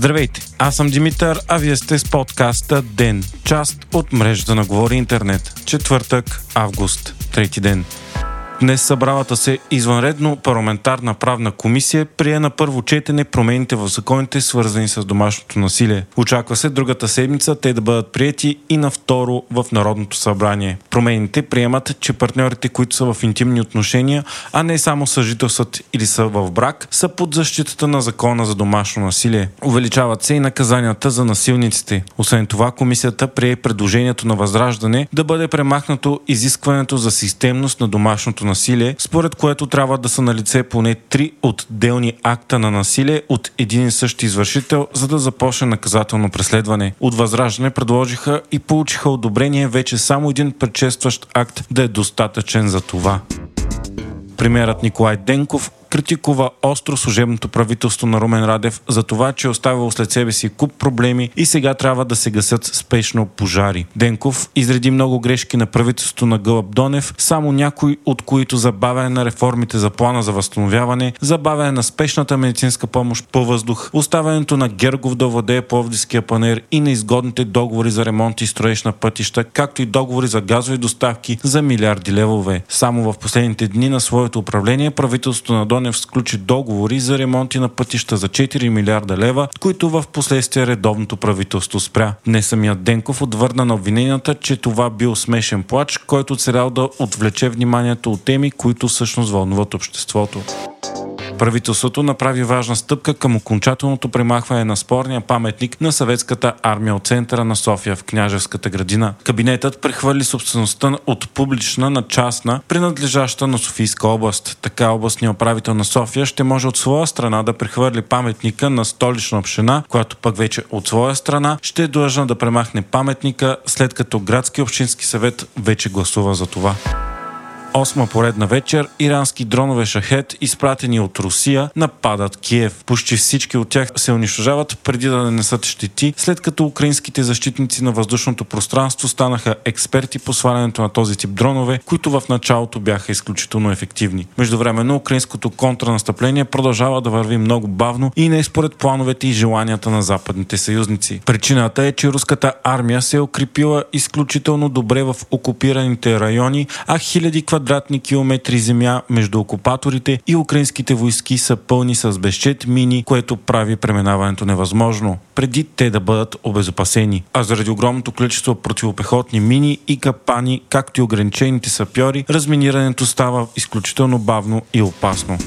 Здравейте, аз съм Димитър, а вие сте с подкаста ДЕН, част от мрежата на Говори Интернет. Четвъртък, август, трети ден. Днес събралата се извънредно парламентарна правна комисия прие на първо четене промените в законите, свързани с домашното насилие. Очаква се другата седмица те да бъдат прияти и на второ в Народното събрание. Промените приемат, че партньорите, които са в интимни отношения, а не само съжителстват или са в брак, са под защитата на закона за домашно насилие. Увеличават се и наказанията за насилниците. Освен това, комисията прие предложението на Възраждане да бъде премахнато изискването за системност на домашното насилие, според което трябва да са на лице поне три отделни акта на насилие от един и същи извършител, за да започне наказателно преследване. От Възраждане предложиха и получиха одобрение вече само един предшестващ акт да е достатъчен за това. Премьерът Николай Денков критикува остро служебното правителство на Румен Радев за това, че е оставил след себе си куп проблеми и сега трябва да се гасят спешно пожари. Денков изреди много грешки на правителството на Гълъб Донев, само някои от които забавяне на реформите за плана за възстановяване, забавяне на спешната медицинска помощ по въздух, оставянето на Гергов да владее Пловдивския панер и неизгодните договори за ремонт и строеж на пътища, както и договори за газови доставки за милиарди левове. Само в последните дни на своето управление правителството на Донев Донев сключи договори за ремонти на пътища за 4 милиарда лева, които в последствие редовното правителство спря. Не самият Денков отвърна на обвиненията, че това бил смешен плач, който целял да отвлече вниманието от теми, които всъщност вълнуват обществото правителството направи важна стъпка към окончателното премахване на спорния паметник на съветската армия от центъра на София в Княжевската градина. Кабинетът прехвърли собствеността от публична на частна, принадлежаща на Софийска област. Така областният управител на София ще може от своя страна да прехвърли паметника на столична община, която пък вече от своя страна ще е длъжна да премахне паметника, след като градски общински съвет вече гласува за това. Осма поредна вечер ирански дронове шахет, изпратени от Русия, нападат Киев. Почти всички от тях се унищожават преди да нанесат щети, след като украинските защитници на въздушното пространство станаха експерти по свалянето на този тип дронове, които в началото бяха изключително ефективни. Междувременно украинското контранастъпление продължава да върви много бавно и не според плановете и желанията на западните съюзници. Причината е, че руската армия се е укрепила изключително добре в окупираните райони, а хиляди квадратни квадратни километри земя между окупаторите и украинските войски са пълни с безчет мини, което прави преминаването невъзможно, преди те да бъдат обезопасени. А заради огромното количество противопехотни мини и капани, както и ограничените сапьори, разминирането става изключително бавно и опасно.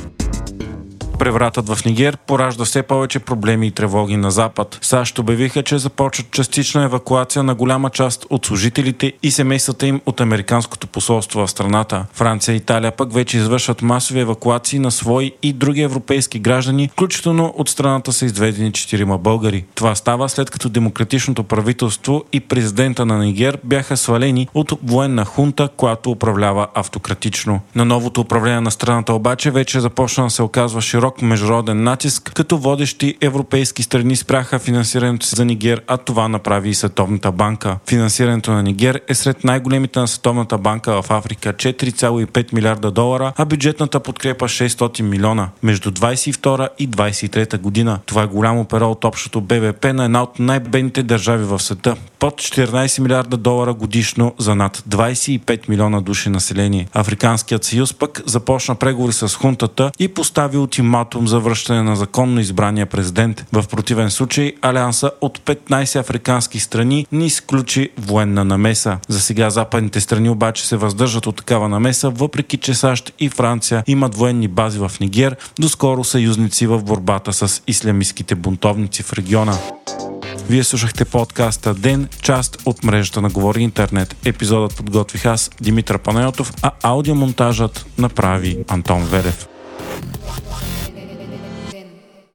Превратът в Нигер поражда все повече проблеми и тревоги на Запад. САЩ обявиха, че започват частична евакуация на голяма част от служителите и семействата им от Американското посолство в страната. Франция и Италия пък вече извършват масови евакуации на свои и други европейски граждани, включително от страната са изведени четирима българи. Това става след като демократичното правителство и президента на Нигер бяха свалени от военна хунта, която управлява автократично. На новото управление на страната обаче вече започна да се оказва широк широк международен натиск, като водещи европейски страни спряха финансирането си за Нигер, а това направи и Световната банка. Финансирането на Нигер е сред най-големите на Световната банка в Африка 4,5 милиарда долара, а бюджетната подкрепа 600 милиона между 22 и 23 година. Това е голямо перо от общото БВП на една от най-бедните държави в света. Под 14 милиарда долара годишно за над 25 милиона души население. Африканският съюз пък започна преговори с хунтата и постави ултиматум ултиматум за връщане на законно избрания президент. В противен случай Алианса от 15 африкански страни ни изключи военна намеса. За сега западните страни обаче се въздържат от такава намеса, въпреки че САЩ и Франция имат военни бази в Нигер, доскоро съюзници в борбата с ислямистските бунтовници в региона. Вие слушахте подкаста Ден, част от мрежата на Говори Интернет. Епизодът подготвих аз, Димитър Панайотов, а аудиомонтажът направи Антон Верев.